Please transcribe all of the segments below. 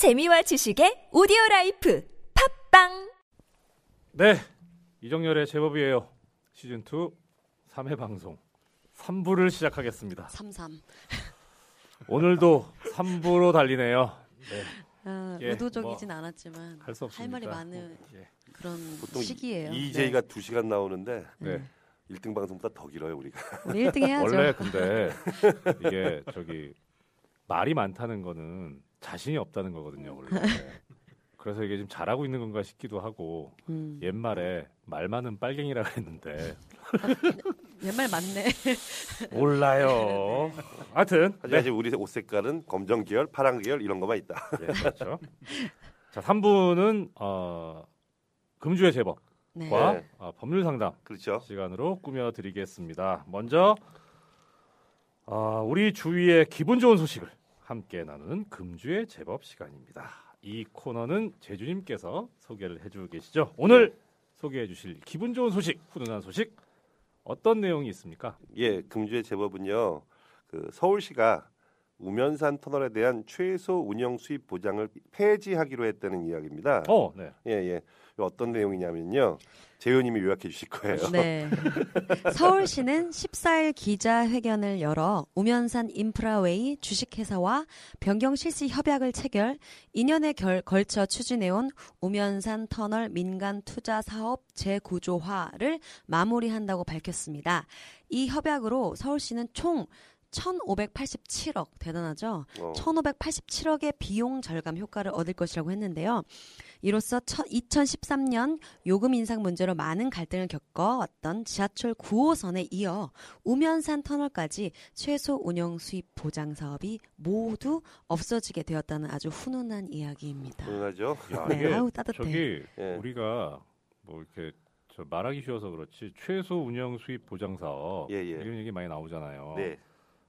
재미와 지식의 오디오 라이프 팟빵 네, 이정열의 제법이에요. 시즌 2 3회 방송 3부를 시작하겠습니다. 33. 오늘도 3부로 달리네요. 네, 아, 예, 의도적이진 않았지만 할수 없습니다. 할 말이 많은 예, 그런 보통 시기예요. EJ가 두 2시간 나오는데 네. 1등 방송보다 더 길어요 우리가. 우리 1등 해야죠. 원래 근데 이게 저기 말이 많다는 거는 자신이 없다는 거거든요, 원래. 그래서 이게 지금 잘하고 있는 건가 싶기도 하고 음. 옛말에 말 많은 빨갱이라고 했는데 옛말 맞네. 몰라요. 하여튼 하지만 지금 우리 옷 색깔은 검정 계열, 파란 계열 이런 거만 있다. 예, 그렇죠. 자, 3부는 어, 금주의 제법과 네. 네. 어, 법률 상담 그렇죠. 시간으로 꾸며드리겠습니다. 먼저 어, 우리 주위의 기분 좋은 소식을 함께 나누는 금주의 제법 시간입니다. 이 코너는 제주님께서 소개를 해주고 계시죠. 오늘 소개해 주실 기분 좋은 소식, 훈훈한 소식 어떤 내용이 있습니까? 예, 금주의 제법은요. 그 서울시가 우면산 터널에 대한 최소 운영 수입 보장을 폐지하기로 했다는 이야기입니다. 어, 네. 예, 예. 어떤 내용이냐면요. 재현님이 요약해 주실 거예요. 네. 서울시는 14일 기자회견을 열어 우면산 인프라웨이 주식회사와 변경 실시 협약을 체결, 2년에 결, 걸쳐 추진해온 우면산 터널 민간 투자 사업 재구조화를 마무리한다고 밝혔습니다. 이 협약으로 서울시는 총 1,587억 대단하죠. 어, 1,587억의 비용 절감 효과를 얻을 것이라고 했는데요. 이로써 2013년 요금 인상 문제로 많은 갈등을 겪어왔던 지하철 9호선에 이어 우면산 터널까지 최소 운영 수입 보장 사업이 모두 없어지게 되었다는 아주 훈훈한 이야기입니다. 훈훈하죠. 야, 네, 아우 따뜻해. 저기 예. 우리가 뭐 이렇게 저 말하기 쉬워서 그렇지 최소 운영 수입 보장 사업 예, 예. 이런 얘기 많이 나오잖아요. 네.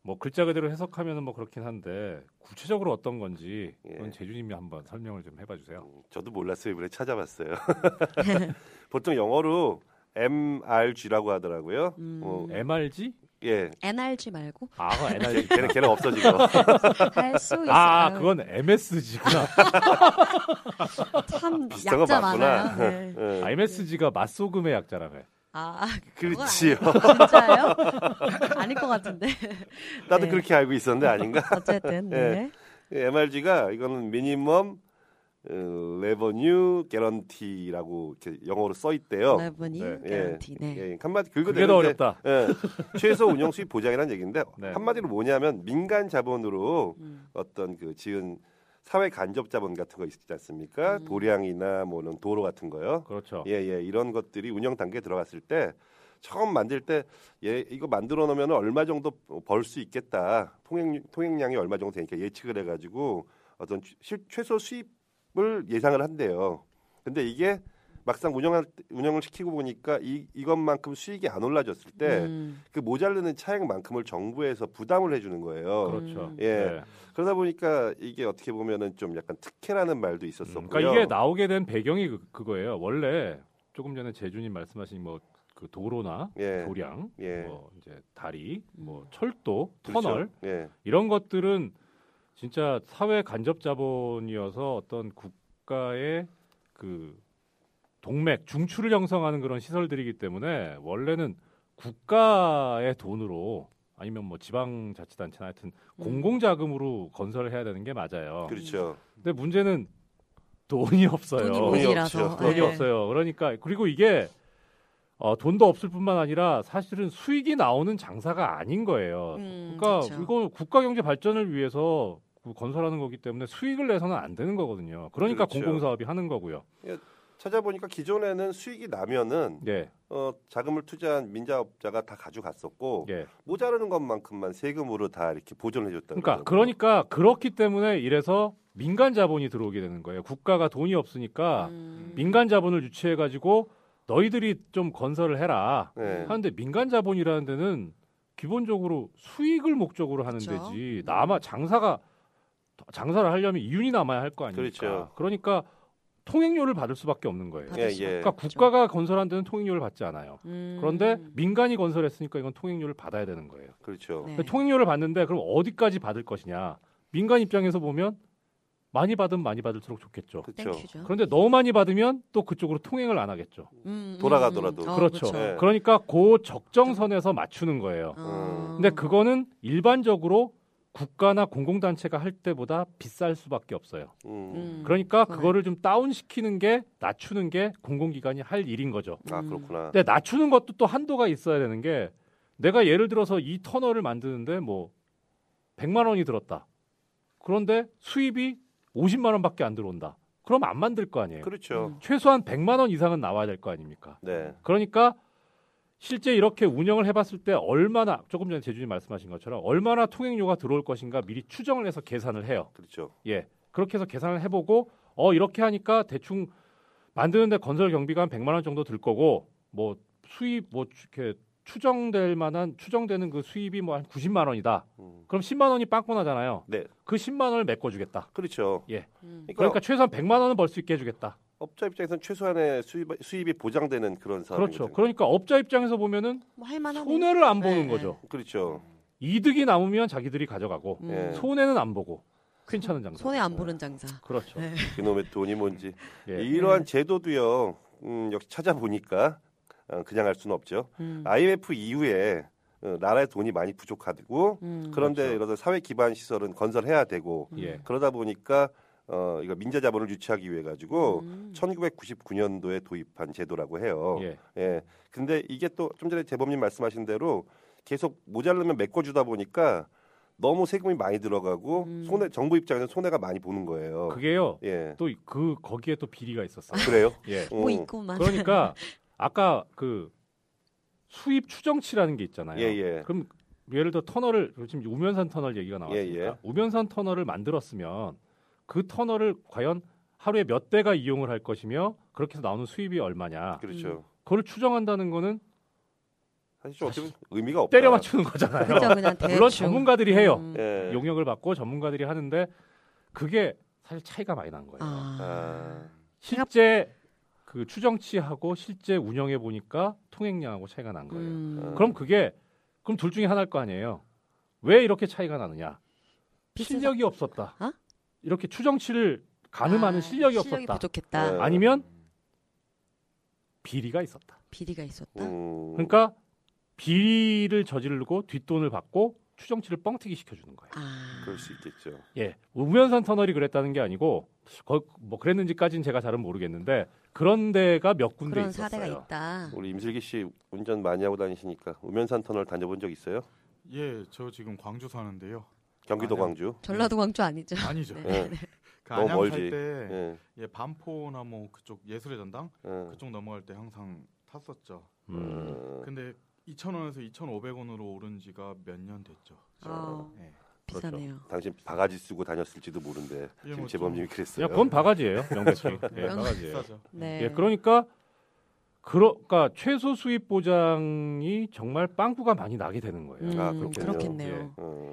뭐 글자 그대로 해석하면은 뭐 그렇긴 한데 구체적으로 어떤 건지 예. 그건 제주님이 한번 설명을 좀 해봐 주세요. 음, 저도 몰랐어요. 이번에 찾아봤어요. 보통 영어로 MRG라고 하더라고요. 음, 어, MRG? 예. NRG 말고 아, NRG. 걔는 걔는 없어지고. 할수 있어요. 아, 그건 MSG구나. 참 비슷한 거 약자 맞구나. 많아요. 네. 예. 아, MSG가 맛소금의 약자라며. 아, 그렇지요. 진짜요? 아닐 것 같은데. 나도 네. 그렇게 알고 있었는데 아닌가? 어쨌든 네. MRG가 이거는 미니멈 어, 레버뉴 개런티라고 이렇게 영어로 써 있대요. 레버니 네. 개런티. 네. 예, 한마디 긁어 그게 더 어렵다. 예, 최소 운영 수입 보장이라는 얘기인데 네. 한마디로 뭐냐면 민간 자본으로 음. 어떤 그 지은 사회 간접 자본 같은 거 있지 않습니까? 음. 도량이나 뭐는 도로 같은 거요. 그렇죠. 예, 예, 이런 것들이 운영 단계에 들어갔을 때 처음 만들 때 예, 이거 만들어 놓으면 얼마 정도 벌 수 있겠다. 통행 통행량이 얼마 정도 되니까 예측을 해 가지고 어떤 시- 최소 수입을 예상을 한대요. 근데 이게 막상 운영할 때- 운영을 시키고 보니까 이 이것만큼 수익이 안 올라졌을 때그 음. 모자르는 차액만큼을 정부에서 부담을 해 주는 거예요. 그렇죠. 음. 예. 네. 그러다 보니까 이게 어떻게 보면은 좀 약간 특혜라는 말도 음, 있었었고요. 그러니까 이게 나오게 된 배경이 그, 그거예요. 원래 조금 전에 제주님 말씀하신 뭐 그 도로나 예. 도량, 예. 뭐 이제 다리, 뭐 음. 철도, 그렇죠. 터널 예. 이런 것들은 진짜 사회 간접 자본이어서 어떤 국가의 그 동맥 중추를 형성하는 그런 시설들이기 때문에 원래는 국가의 돈으로 아니면 뭐 지방자치단체나 하여튼 음. 공공자금으로 건설을 해야 되는 게 맞아요. 그렇죠. 근데 문제는 돈이 없어요. 돈이 돈이. 돈이 네. 없어요. 그러니까 그리고 이게 어, 돈도 없을 뿐만 아니라 사실은 수익이 나오는 장사가 아닌 거예요. 음, 그러니까 그쵸. 이거 국가 경제 발전을 위해서 그 건설하는 거기 때문에 수익을 내서는 안 되는 거거든요. 그러니까 그렇죠. 공공사업이 하는 거고요. 찾아보니까 기존에는 수익이 나면은 예, 어, 자금을 투자한 민자업자가 다 가져갔었고 예. 모자르는 것만큼만 세금으로 다 이렇게 보존해 줬다. 그러니까 그러니까 그렇기 때문에 이래서 민간 자본이 들어오게 되는 거예요. 국가가 돈이 없으니까 음. 민간 자본을 유치해 가지고 너희들이 좀 건설을 해라. 네. 하는데 민간 자본이라는 데는 기본적으로 수익을 목적으로 하는 그쵸. 데지. 남아 장사가 장사를 하려면 이윤이 남아야 할 거 아닙니까? 그렇죠. 그러니까 통행료를 받을 수밖에 없는 거예요. 예, 수 예. 그러니까 국가가 건설한 데는 통행료를 받지 않아요. 음. 그런데 민간이 건설했으니까 이건 통행료를 받아야 되는 거예요. 그렇죠. 네. 통행료를 받는데 그럼 어디까지 받을 것이냐? 민간 입장에서 보면 많이 받으면 많이 받을수록 좋겠죠. 그렇죠. 그런데 너무 많이 받으면 또 그쪽으로 통행을 안 하겠죠. 음, 음, 돌아가더라도. 음. 어, 그렇죠. 그쵸. 네. 그러니까 그 적정선에서 맞추는 거예요. 어. 근데 그거는 일반적으로 국가나 공공단체가 할 때보다 비쌀 수밖에 없어요. 음. 음, 그러니까. 그거를 좀 다운시키는 게 낮추는 게 공공기관이 할 일인 거죠. 아 음. 그렇구나. 근데 낮추는 것도 또 한도가 있어야 되는 게 내가 예를 들어서 이 터널을 만드는데 뭐 100만 원이 들었다. 그런데 수입이 50만 원밖에 안 들어온다. 그럼 안 만들 거 아니에요. 그렇죠. 음. 최소한 100만 원 이상은 나와야 될 거 아닙니까? 네. 그러니까 실제 이렇게 운영을 해봤을 때 얼마나 조금 전에 제주님 말씀하신 것처럼 얼마나 통행료가 들어올 것인가 미리 추정을 해서 계산을 해요. 그렇죠. 예, 그렇게 해서 계산을 해보고 어 이렇게 하니까 대충 만드는데 건설 경비가 한 100만 원 정도 들 거고 뭐 수입 뭐 추- 이렇게 추정될 만한 추정되는 그 수입이 뭐 한 90만 원이다. 음. 그럼 10만 원이 빵꾸 나잖아요. 네. 그 10만 원을 메꿔 주겠다. 그렇죠. 음. 그러니까, 그러니까 최소한 100만 원은 벌 수 있게 해 주겠다. 업자 입장에서는 최소한의 수입, 수입이 보장되는 그런 사업인 그렇죠. 거죠. 그러니까 업자 입장에서 보면은 뭐. 손해를 안 보는 네, 거죠. 그렇죠. 이득이 남으면 자기들이 가져가고 음. 예. 손해는 안 보고 괜찮은 장사. 손해 안 보는 장사. 그렇죠. 네. 그놈의 돈이 뭔지. 예. 이러한 제도도요. 음, 역시 찾아보니까 어, 그냥 할 수는 없죠. 음. IMF 이후에 어, 나라의 돈이 많이 부족하고 음. 그런데 그렇죠. 이런 사회 기반 시설은 건설해야 되고 예. 그러다 보니까 어, 이거 민자 자본을 유치하기 위해 가지고 음. 1999년도에 도입한 제도라고 해요. 예. 예. 근데 이게 또 좀 전에 재범님 말씀하신 대로 계속 모자르면 메꿔주다 보니까 너무 세금이 많이 들어가고 음. 손해 정부 입장에서 손해가 많이 보는 거예요. 그게요. 예. 또 그 거기에 또 비리가 있었어요. 그래요? 예. 뭐 어. 있구만. 그러니까 아까 그 수입 추정치라는 게 있잖아요. 예, 예. 그럼 예를 들어 터널을 지금 우면산 터널 얘기가 나왔으니까 예, 예. 우면산 터널을 만들었으면 그 터널을 과연 하루에 몇 대가 이용을 할 것이며 그렇게 해서 나오는 수입이 얼마냐. 그렇죠. 그걸 추정한다는 거는 사실 좀 어떻게 의미가 없다. 때려 맞추는 거잖아요. 그죠 그냥 대충. 물론 전문가들이 해요. 음. 예. 용역을 받고 전문가들이 하는데 그게 사실 차이가 많이 난 거예요. 아. 아, 실제 그 추정치하고 실제 운영해 보니까 통행량하고 차이가 난 거예요. 음. 그럼 그게 그럼 둘 중에 하나일 거 아니에요. 왜 이렇게 차이가 나느냐? 실력이 없었다. 어? 이렇게 추정치를 가늠하는 아, 실력이 실력이 없었다. 부족했다. 네. 아니면 비리가 있었다. 비리가 있었다. 음. 그러니까 비리를 저지르고 뒷돈을 받고 추정치를 뻥튀기 시켜주는 거예요. 아. 그럴 수 있겠죠. 예, 우면산 터널이 그랬다는 게 아니고 거, 뭐 그랬는지까지는 제가 잘은 모르겠는데 그런 데가 몇 군데 그런 있었어요. 사례가 있다. 우리 임슬기 씨 운전 많이 하고 다니시니까 우면산 터널 다녀본 적 있어요? 예, 저 지금 광주 사는데요. 경기도 아니요. 광주. 전라도 광주 아니죠? 아니죠. 네. 예. 그 너무 안양 멀지. 살때 예. 예, 반포나 뭐 그쪽 예술의 전당 예. 그쪽 넘어갈 때 항상 탔었죠. 음. 어, 근데 2,000원에서 2,500원으로 오른 지가 몇 년 됐죠. 아, 예. 비싸네요. 당신 바가지 쓰고 다녔을지도 모른데 예, 지금 뭐 재범님이 그랬어요. 그냥 그건 바가지예요, 명백히. 예, 명- 바가지예요. 비싸죠. 네. 예, 그러니까 그러니까 최소 수입 보장이 정말 빵꾸가 많이 나게 되는 거예요. 음, 아, 그렇겠네요. 그렇겠네요. 예. 어.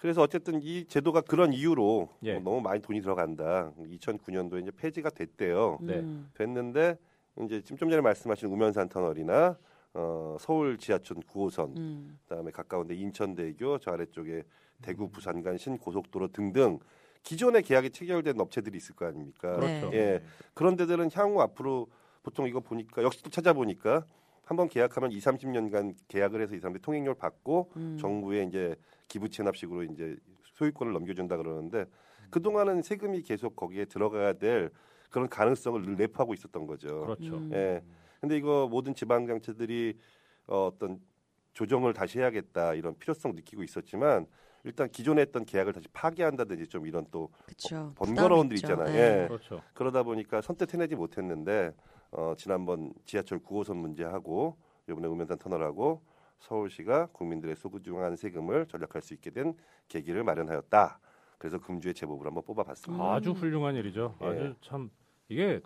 그래서 어쨌든 이 제도가 그런 이유로 예. 어, 너무 많이 돈이 들어간다. 2009년도에 이제 폐지가 됐대요. 네. 음. 됐는데 이제 지금 좀 전에 말씀하신 우면산 터널이나 어, 서울 지하철 9호선, 음. 그다음에 가까운데 인천대교 저 아래쪽에 대구 부산 간 신고속도로 등등 기존에 계약이 체결된 업체들이 있을 거 아닙니까? 네. 그렇죠. 예. 그런 데들은 향후 앞으로 보통 이거 보니까 역시 또 찾아보니까 한번 계약하면 2, 30년간 계약을 해서 이 사람들이 통행료를 받고 음. 정부에 이제 기부 체납식으로 이제 소유권을 넘겨준다 그러는데 그 동안은 세금이 계속 거기에 들어가야 될 그런 가능성을 늘 내포하고 있었던 거죠. 그렇죠. 음. 예. 근데 이거 모든 지방 장체들이 어, 어떤 조정을 다시 해야겠다 이런 필요성 느끼고 있었지만 일단 기존에 했던 계약을 다시 파기한다든지 좀 이런 또. 번거로운들 부담이 있죠. 있잖아요. 네. 예. 그렇죠. 그러다 보니까 선뜻 해내지 못했는데 어, 지난번 지하철 9호선 문제하고 이번에 우면산 터널하고 서울시가 국민들의 소중한 세금을 절약할 수 있게 된 계기를 마련하였다. 그래서 금주의 제법을 한번 뽑아봤습니다. 음. 아주 훌륭한 일이죠. 예. 아주 참 이게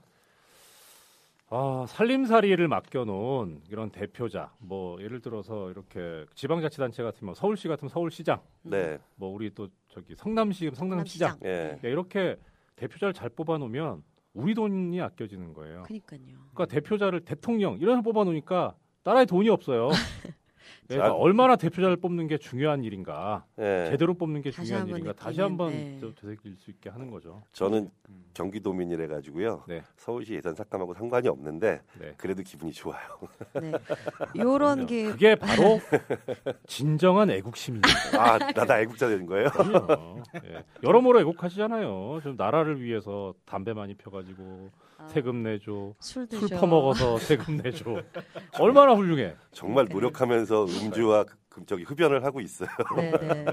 아, 살림살이를 맡겨놓은 이런 대표자, 뭐 예를 들어서 이렇게 지방자치단체 같으면 서울시 같으면 서울시장, 네, 뭐 우리 또 저기 성남시 성남시장, 예, 예, 이렇게 대표자를 잘 뽑아놓으면 우리 돈이 아껴지는 거예요. 그러니까요. 그러니까 대표자를 대통령 이런 걸 뽑아놓으니까 나라에 돈이 없어요. 그러니까 아. 얼마나 대표자를 뽑는 게 중요한 일인가, 예. 제대로 뽑는 게 중요한 일인가 다시 한번 네. 좀 되새길 수 있게 하는 거죠. 저는 음. 경기도민이래 가지고요. 네. 서울시 예산 삭감하고 상관이 없는데 네. 그래도 기분이 좋아요. 네. 요런 게 그게 바로 진정한 애국 시민입니다. 아, 나다 애국자 되는 거예요? 예. 여러모로 애국하시잖아요. 좀 나라를 위해서 담배 많이 펴가지고 아, 세금 내줘, 술 술. 퍼먹어서 세금 내줘. 얼마나 훌륭해. 정말 네. 노력하면서 음주와 그- 저기 흡연을 하고 있어요. 네, 네.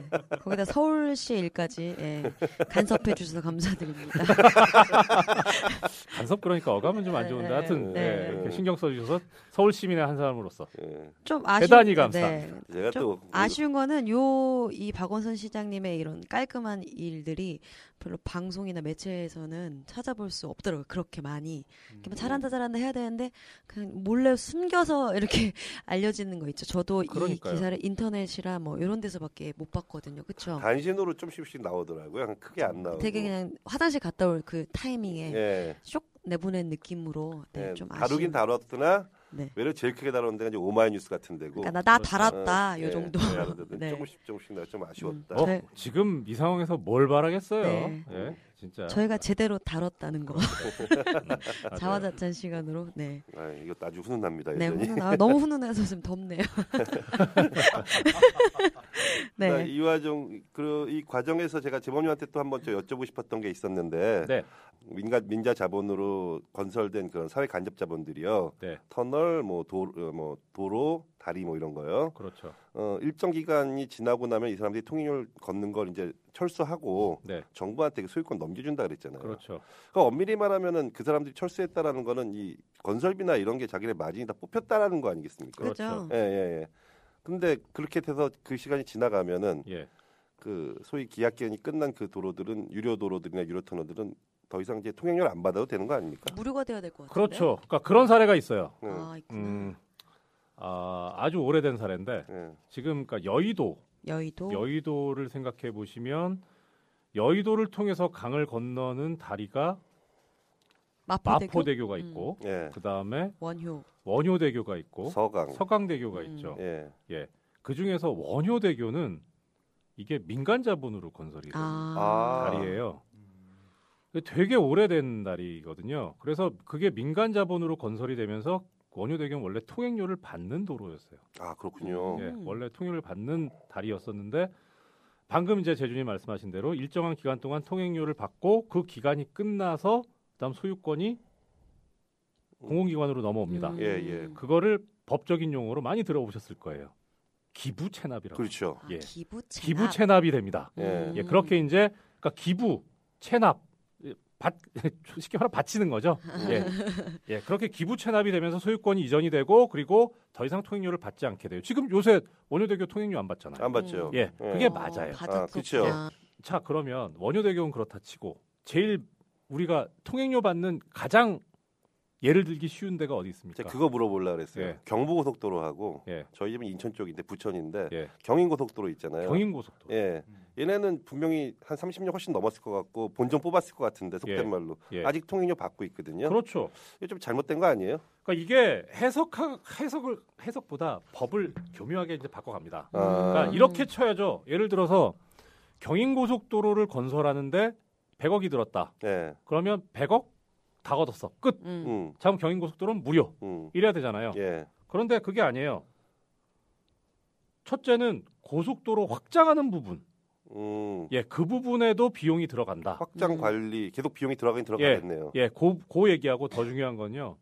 거기다 서울시 일까지 예. 간섭해 주셔서 감사드립니다. 간섭 그러니까 어감은 좀안 네, 좋은데 네, 하여튼 네. 예, 이렇게 신경 써주셔서 서울 시민의 한 사람으로서 예. 좀 아쉬운 대단히 감사합니다. 네. 제가 좀또 아쉬운 거는 요 이 박원순 시장님의 이런 깔끔한 일들이 별로 방송이나 매체에서는 찾아볼 수 없더라고요. 그렇게 많이 뭐 잘한다 잘한다 해야 되는데 그냥 몰래 숨겨서 이렇게 알려지는 거 있죠. 저도 그러니까요. 이 기사를 인터넷이라 뭐 이런 데서밖에 못 봤거든요. 그렇죠? 단신으로 좀씩씩 나오더라고요. 크게 안 나오고. 되게 그냥 화장실 갔다 올 그 타이밍에 예. 쇽 내보낸 느낌으로 네, 예, 좀 다루긴 아쉬운. 다뤘으나 네. 외려 제일 크게 다루는 데가 이제 오마이뉴스 같은 데고. 그러니까 나, 나. 달았다 어, 요 예, 정도. 예, 하는데도 네. 조금씩 조금씩 나 좀 아쉬웠다. 어, 저희- 지금 이 상황에서 뭘 바라겠어요. 네. 예, 진짜. 저희가 제대로 다뤘다는 거. 맞아요. 자화자찬 시간으로. 네. 아, 이거 아주 훈훈합니다. 네, 여전히. 훈훈, 아, 너무 훈훈해서 좀 덥네요. 나 네. 이 과정 그이 과정에서 제가 재범님한테 또 한번 저 여쭤보고 싶었던 게 있었는데 네. 민간 민자 자본으로 건설된 그런 사회 간접 자본들이요. 네. 터널 뭐도뭐 도로 다리 뭐 이런 거요. 그렇죠. 어 일정 기간이 지나고 나면 이 사람들이 통행료를 걷는 걸 이제 철수하고 네. 정부한테 그 소유권 넘겨준다 그랬잖아요. 그렇죠. 그러니까 엄밀히 말하면은 그 사람들이 철수했다라는 거는 이 건설비나 이런 게 자기네 마진이 다 뽑혔다라는 거 아니겠습니까? 그렇죠. 예, 예, 예. 근데 그렇게 돼서 그 시간이 지나가면은 예. 그 소위 계약 기간이 끝난 그 도로들은 유료 도로들이나 유료 터널들은 더 이상 이제 통행료를 안 받아도 되는 거 아닙니까? 무료가 돼야 될 것 같아요. 그렇죠. 그러니까 그런 사례가 있어요. 예, 아, 있구나. 음, 아, 아주 오래된 사례인데 예. 지금 그러니까 여의도 여의도. 여의도를 생각해 보시면 여의도를 통해서 강을 건너는 다리가 마포대교. 마포대교가 음. 있고 예. 그 다음에 원효. 원효대교가 있고 서강. 서강대교가 음. 있죠. 예. 그 중에서 원효대교는 이게 민간 자본으로 건설이 된 아. 아. 다리예요. 되게 오래된 다리거든요. 그래서 그게 민간 자본으로 건설이 되면서 원효대교는 원래 통행료를 받는 도로였어요. 아 그렇군요. 음. 예, 원래 통행료를 받는 다리였었는데 방금 이제 재준이 말씀하신 대로 일정한 기간 동안 통행료를 받고 그 기간이 끝나서 그다음 소유권이 공공기관으로 넘어옵니다. 음. 예, 예. 그거를 법적인 용어로 많이 들어보셨을 거예요. 기부 체납이라고. 그렇죠. 아, 예. 기부 체납. 기부 체납이 됩니다. 예. 예, 그렇게 이제 그러니까 기부, 체납, 예, 받 쉽게 말하면 바치는 거죠. 예, 예, 그렇게 기부 체납이 되면서 소유권이 이전이 되고 그리고 더 이상 통행료를 받지 않게 돼요. 지금 요새 원효대교 통행료 안 받잖아요. 안 받죠. 예, 예. 그게 어, 맞아요. 아, 그쵸. 자, 그러면 원효대교는 그렇다 치고 제일 우리가 통행료 받는 가장 예를 들기 쉬운 데가 어디 있습니까? 제가 그거 물어보려고 그랬어요. 예. 경부고속도로하고 예, 저희 집은 인천 쪽인데 부천인데 예. 경인고속도로 있잖아요. 경인고속도로. 예. 얘네는 분명히 한 30년 훨씬 넘었을 것 같고 본전 뽑았을 것 같은데 속된 예. 말로 예. 아직 통행료 받고 있거든요. 그렇죠. 이게 좀 잘못된 거 아니에요? 그러니까 이게 해석 해석을 해석보다 법을 교묘하게 이제 바꿔갑니다. 아, 그러니까 음. 이렇게 쳐야죠. 예를 들어서 경인고속도로를 건설하는데 100억이 들었다. 예. 그러면 100억 다 걷었어. 끝. 음. 음. 다음 경인고속도로는 무료. 음. 이래야 되잖아요. 예. 그런데 그게 아니에요. 첫째는 고속도로 확장하는 부분. 음. 예, 그 부분에도 비용이 들어간다. 확장 음. 관리 계속 비용이 들어가긴 들어가겠네요. 예, 고, 고 얘기하고 더 중요한 건요.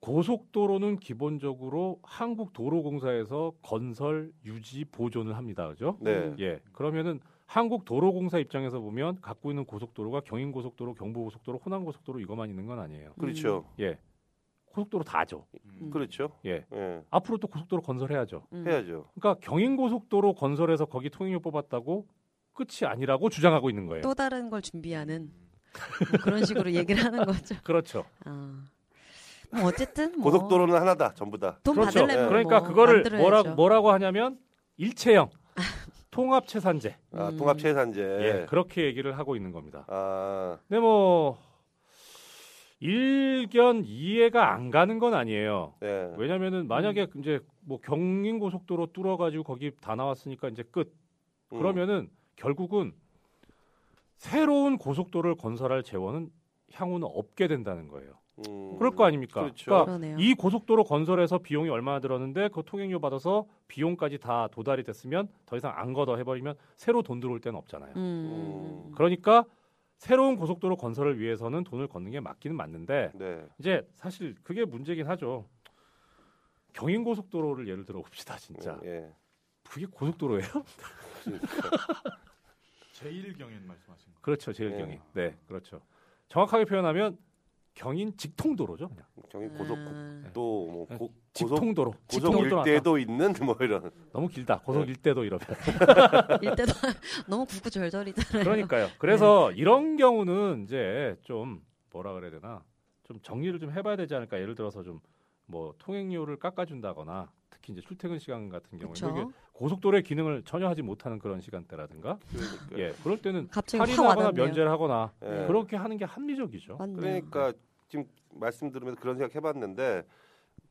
고속도로는 기본적으로 한국도로공사에서 건설, 유지, 보존을 합니다. 그죠? 네. 예. 그러면은 한국 도로공사 입장에서 보면 갖고 있는 고속도로가 경인 고속도로, 경부 고속도로, 호남 고속도로 이것만 있는 건 아니에요. 그렇죠. 예. 고속도로 다죠. 음. 그렇죠. 예. 예. 앞으로 또 고속도로 건설해야죠. 음. 해야죠. 그러니까 경인 고속도로 건설해서 거기 통행료 뽑았다고 끝이 아니라고 주장하고 있는 거예요. 또 다른 걸 준비하는 뭐 그런 식으로 얘기를 하는 거죠. 그렇죠. 아. 뭐 어쨌든 뭐 고속도로는 하나다. 전부 다. 돈 그렇죠. 받으려면 그러니까 뭐 그거를. 뭐라, 뭐라고 하냐면 일체형 통합체산제. 아, 음. 통합체산제. 예, 그렇게 얘기를 하고 있는 겁니다. 아, 근데 뭐 일견 이해가 안 가는 건 아니에요. 예. 왜냐면은 만약에 이제 뭐 경인 고속도로 뚫어 가지고 거기 다 나왔으니까 이제 끝. 음. 그러면은 결국은 새로운 고속도로를 건설할 재원은 향후는 없게 된다는 거예요. 음. 그럴 거 아닙니까? 그렇죠. 러니까 그러네요. 이 고속도로 건설에서 비용이 얼마나 들었는데 그 통행료 받아서 비용까지 다 도달이 됐으면 더 이상 안 걷어 해버리면 새로 돈 들어올 때는 없잖아요. 음. 그러니까 새로운 고속도로 건설을 위해서는 돈을 걷는 게 맞기는 맞는데 네. 이제 사실 그게 문제긴 하죠. 경인 고속도로를 예를 들어 봅시다, 진짜. 예. 그게 고속도로예요? 제일 경연 말씀하신 거. 그렇죠, 제일 네. 경인. 네, 그렇죠. 정확하게 표현하면 경인 직통도로죠, 그냥. 경인 고속 아. 또뭐 고, 고속 직통도로. 고속 직통도로 일대도 있는 뭐 이런 너무 길다. 고속 네. 일대도 이러면. 일대도 너무 구구절절이잖아요. 그러니까요. 그래서 이런 경우는 이제 좀 뭐라 그래야 되나 좀 정리를 좀 해봐야 되지 않을까. 예를 들어서 좀 뭐 통행료를 깎아준다거나 특히 이제 출퇴근 시간 같은 경우에. 고속도로의 기능을 전혀 하지 못하는 그런 시간대라든가 그러니까. 예 그럴 때는 할인하거나. 면제를 하거나 예. 그렇게 하는 게 합리적이죠. 맞네요. 그러니까 지금 말씀 들으면서 그런 생각 해봤는데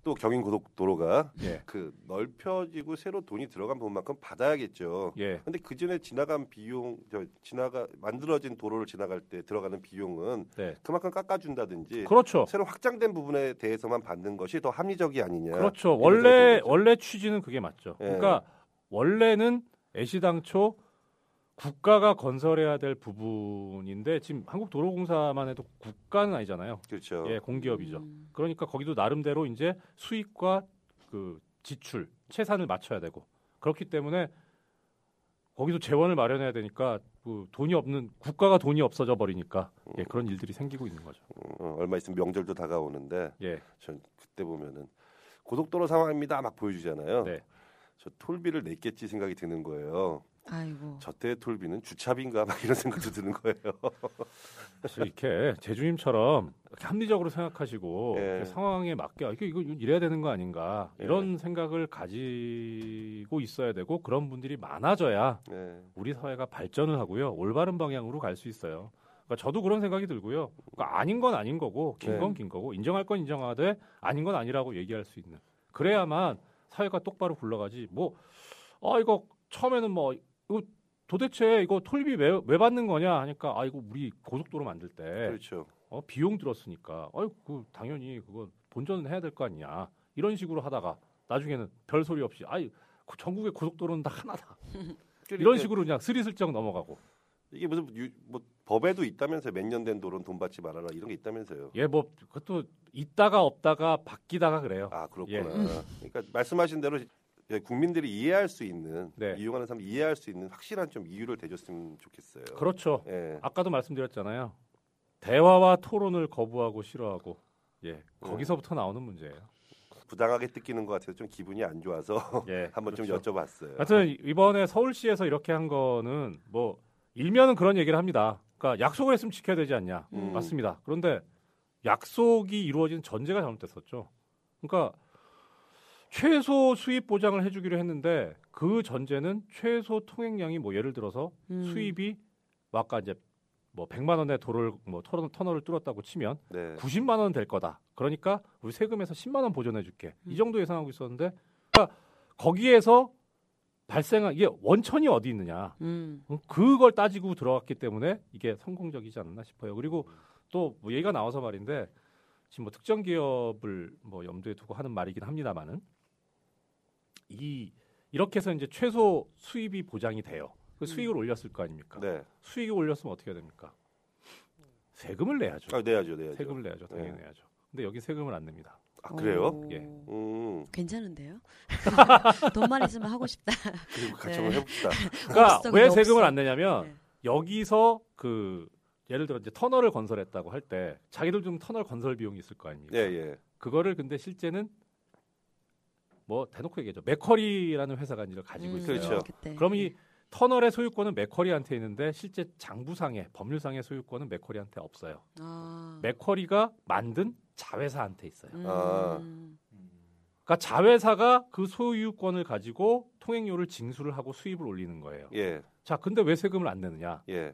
또 경인 고속도로가 예, 그 넓혀지고 새로 돈이 들어간 부분만큼 받아야겠죠. 예, 근데 그 전에 지나간 비용, 저 지나가 만들어진 도로를 지나갈 때 들어가는 비용은 네, 그만큼 깎아준다든지 그렇죠. 새로 확장된 부분에 대해서만 받는 것이 더 합리적이 아니냐. 그렇죠. 원래. 원래 취지는 그게 맞죠. 예. 그러니까 원래는 애시당초 국가가 건설해야 될 부분인데 지금 한국도로공사만 해도 국가는 아니잖아요. 그렇죠. 예, 공기업이죠. 음. 그러니까 거기도 나름대로 이제 수익과 그 지출, 채산을 맞춰야 되고 그렇기 때문에 거기도 재원을 마련해야 되니까 그 돈이 없는 국가가 돈이 없어져 버리니까 예, 그런 일들이 생기고 있는 거죠. 어, 얼마 있으면 명절도 다가오는데 예, 전 그때 보면은 고속도로 상황입니다 막 보여주잖아요. 네. 저 톨비를 냈겠지 생각이 드는 거예요. 아이고. 저때 톨비는 주차비인가 막 이런 생각도 드는 거예요. 사실 이렇게 제주님처럼 합리적으로 생각하시고 예. 상황에 맞게 아, 이거 이거 이래야 되는 거 아닌가 예. 이런 생각을 가지고 있어야 되고 그런 분들이 많아져야 네. 우리 사회가 발전을 하고요 올바른 방향으로 갈 수 있어요. 그러니까 저도 그런 생각이 들고요. 그러니까 아닌 건 아닌 거고 긴건 네. 긴 거고 인정할 건 인정하되 아닌 건 아니라고 얘기할 수 있는 그래야만 사회가 똑바로 굴러가지. 뭐 아 이거 처음에는 뭐 이거 도대체 이거 톨비 왜, 왜 받는 거냐 하니까 아 이거 우리 고속도로 만들 때 그렇죠. 어, 비용 들었으니까 아유 그 당연히 그거 본전은 해야 될 거 아니냐 이런 식으로 하다가 나중에는 별 소리 없이 아이 그 전국의 고속도로는 다 하나다 이런 그러니까 식으로 그냥 스리슬쩍 넘어가고 이게 무슨 유, 뭐 법에도 있다면서요. 몇년 된 도로는 돈 받지 말아라 이런 게 있다면서요. 예 뭐 그것도 있다가 없다가 바뀌다가 그래요 아 그렇구나. 예. 그러니까 말씀하신 대로 예, 국민들이 이해할 수 있는 네. 이용하는 사람 이해할 수 있는 확실한 좀 이유를 대줬으면 좋겠어요. 그렇죠 예. 아까도 말씀드렸잖아요 대화와 토론을 거부하고 싫어하고 예 거기서부터 나오는 문제예요 부당하게 뜯기는 것 같아서 좀 기분이 안 좋아서 예 한번 그렇죠. 좀 여쭤봤어요. 하여튼 이번에 서울시에서 이렇게 한 거는 뭐 일면은 그런 얘기를 합니다. 그러니까 약속을 했으면 지켜야 되지 않냐. 음. 맞습니다. 그런데 약속이 이루어진 전제가 잘못됐었죠. 그러니까 최소 수입 보장을 해주기로 했는데 그 전제는 최소 통행량이 뭐 예를 들어서 음. 수입이 뭐 아까 이제 뭐 100만 원의 도를 뭐 터널, 터널을 뚫었다고 치면 네. 90만 원 될 거다. 그러니까 우리 세금에서 10만 원 보존해 줄게. 음. 이 정도 예상하고 있었는데 그러니까 거기에서 발생한 이게 원천이 어디 있느냐. 음. 어, 그걸 따지고 들어갔기 때문에 이게 성공적이지 않았나 싶어요. 그리고 또 뭐 얘기가 나와서 말인데 지금 뭐 특정 기업을 뭐 염두에 두고 하는 말이긴 합니다만은 이 이렇게 해서 이제 최소 수입이 보장이 돼요. 그 수익을 올렸을 거 아닙니까? 네. 수익이 올렸으면 어떻게 해야 됩니까? 세금을 내야죠. 아, 내야죠, 내야죠. 세금을 내야죠. 당연히 네. 내야죠. 근데 여기 세금을 안 냅니다. 아, 그래요? 오. 예. 음. 괜찮은데요? 돈만 있으면 하고 싶다. 그리고 같이 네. 한번 해봅시다. 그러니까 없어, 왜 세금을 없어. 안 내냐면 네. 여기서 그 예를 들어 이제 터널을 건설했다고 할 때 자기들 좀 터널 건설 비용이 있을 거 아닙니까? 예, 예. 그거를 근데 실제는 뭐 대놓고 얘기하죠. 맥커리라는 회사가 이제 가지고 음, 있어요. 그렇죠. 그럼 이 터널의 소유권은 맥커리한테 있는데 실제 장부상의 법률상의 소유권은 맥커리한테 없어요. 아. 맥커리가 만든 자회사한테 있어요. 음. 아. 그러니까 자회사가 그 소유권을 가지고 통행료를 징수를 하고 수입을 올리는 거예요. 예, 자, 근데 왜 세금을 안 내느냐? 예.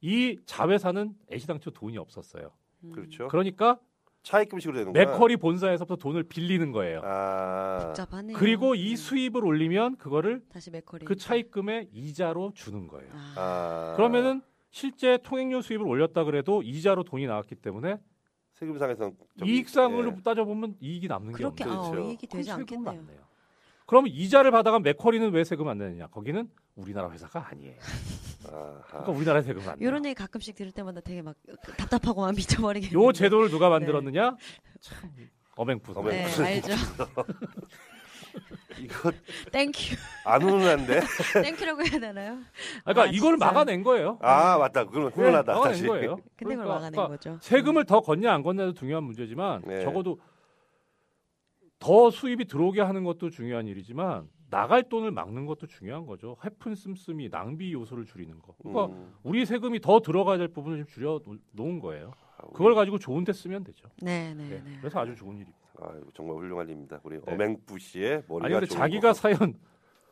이 자회사는 애시당초 돈이 없었어요. 음. 그렇죠. 그러니까 차입금식으로 되는 거야. 맥커리 본사에서부터 돈을 빌리는 거예요. 아. 복잡하네요. 그리고 이 음. 수입을 올리면 그거를 다시 맥커리. 그 차입금의 이자로 주는 거예요. 아, 아. 그러면은 실제 통행료 수입을 올렸다 그래도 이자로 돈이 나왔기 때문에 세금상에서는 좀- 이익상으로 예. 따져보면 이익이 남는 게 그렇게 없는 아, 그렇죠. 이익이 되지 않겠네요. 그러면 이자를 받아간 맥커리는 왜 세금 안 내느냐? 거기는 우리나라 회사가 아니에요. 그러니까 우리나라 세금 안. 이런 얘기 가끔씩 들을 때마다 되게 막 답답하고 막 미쳐버리게. 요 제도를 누가 만들었느냐? 참 어맹부사. 어맹. 네, 알죠. 이거 Thank you. 안 훈훈한데? thank you라고 해야 되나요? 그러니까 아, 이걸 진짜. 막아낸 거예요. 아 맞다. 그러면 훈훈하다. 네, 막아낸 다시. 거예요. 근데 그걸 그러니까- 막아낸 그러니까 거죠. 세금을 더 걷냐 안 걷냐도 중요한 문제지만 네. 적어도 더 수입이 들어오게 하는 것도 중요한 일이지만 나갈 돈을 막는 것도 중요한 거죠. 해픈 씀씀이 낭비 요소를 줄이는 거. 그러니까 음. 우리 세금이 더 들어가야 될 부분을 좀 줄여 놓- 놓은 거예요. 아, 그걸 가지고 좋은 데 쓰면 되죠. 네, 네, 네. 네. 그래서 아주 좋은 일입니다. 아이고, 정말 훌륭한 일입니다. 우리 네. 어맹부 씨의 머리가 아니 근데 좋은 자기가 거. 사연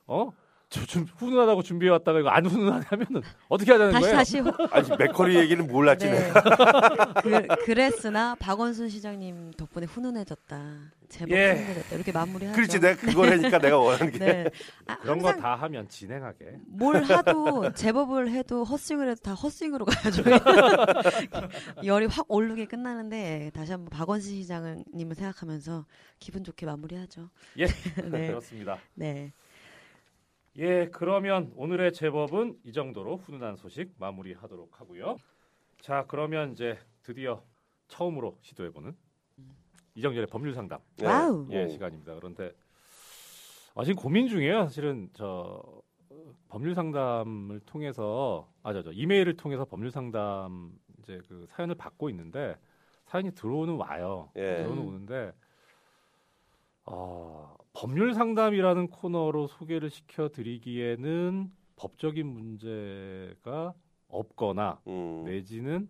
어? 저 좀 훈훈하다고 준비해 왔다가 이거 안 훈훈하냐면은 어떻게 하자는 다시 거예요? 다시 호- 아니 맥커리 얘기는 몰랐지 네. 그, 그랬으나 박원순 시장님 덕분에 훈훈해졌다. 제법 예. 훈훈해졌다. 이렇게 마무리하죠. 그렇지 내가 그걸 하니까 내가 원하는 게. 네. 아, 그런 거 다 하면 진행하게. 뭘 하도 제법을 해도 헛스윙을 해도 다 헛스윙으로 가가지고 열이 확 오르게 끝나는데 다시 한번 박원순 시장님을 생각하면서 기분 좋게 마무리하죠. 예. 네. 그렇습니다. 네. 예, 그러면 오늘의 제법은 이 정도로 훈훈한 소식 마무리하도록 하고요. 자, 그러면 이제 드디어 처음으로 시도해보는 이정열의 법률 상담 네. Wow. 예 오. 시간입니다. 그런데 아, 지금 고민 중이에요. 사실은 저 어, 법률 상담을 통해서 아저 저 이메일을 통해서 법률 상담 이제 그 사연을 받고 있는데 사연이 들어오는 와요. 예. 들어오는 음. 오는데 어, 법률 상담이라는 코너로 소개를 시켜드리기에는 법적인 문제가 없거나 음. 내지는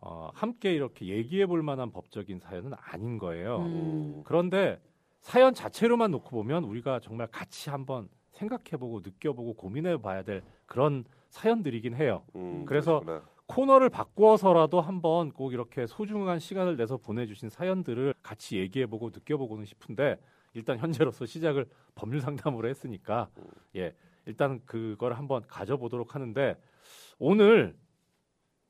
어, 함께 이렇게 얘기해 볼 만한 법적인 사연은 아닌 거예요. 음. 그런데 사연 자체로만 놓고 보면 우리가 정말 같이 한번 생각해보고 느껴보고 고민해봐야 될 그런 사연들이긴 해요. 음, 그래서 그렇구나. 코너를 바꾸어서라도 한번 꼭 이렇게 소중한 시간을 내서 보내주신 사연들을 같이 얘기해보고 느껴보고는 싶은데 일단 현재로서 시작을 법률 상담으로 했으니까 예 일단 그걸 한번 가져보도록 하는데 오늘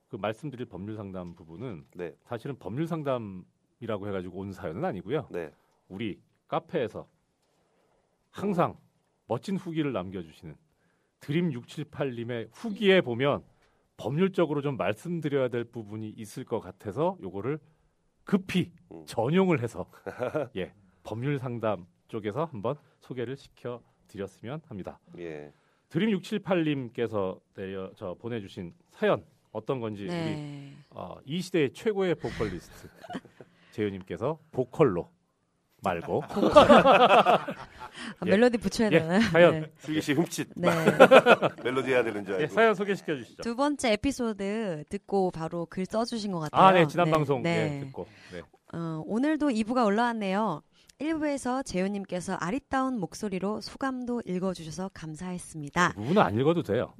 그 말씀드릴 법률 상담 부분은 네, 사실은 법률 상담이라고 해가지고 온 사연은 아니고요. 네. 우리 카페에서 항상 멋진 후기를 남겨주시는 드림 678님의 후기에 보면 법률적으로 좀 말씀드려야 될 부분이 있을 것 같아서 요거를 급히 음. 전용을 해서 예 법률 상담 쪽에서 한번 소개를 시켜 드렸으면 합니다. 예. 드림 678님께서 내려 저 보내주신 사연 어떤 건지 우리 네. 어, 이 시대의 최고의 보컬리스트 재윤님께서 보컬로 말고 아, 예. 멜로디 붙여야 예, 되나요? 사연. 네. 슬기 씨 흠칫 네. 멜로디 해야 되는 줄 예, 알고. 사연 소개시켜 주시죠. 두 번째 에피소드 듣고 바로 글 써주신 것 같아요. 아, 네, 지난 네, 방송 네. 예, 듣고. 네. 어, 오늘도 2부가 올라왔네요. 1부에서 재훈님께서 아리따운 목소리로 소감도 읽어주셔서 감사했습니다. 부분은 안 읽어도 돼요.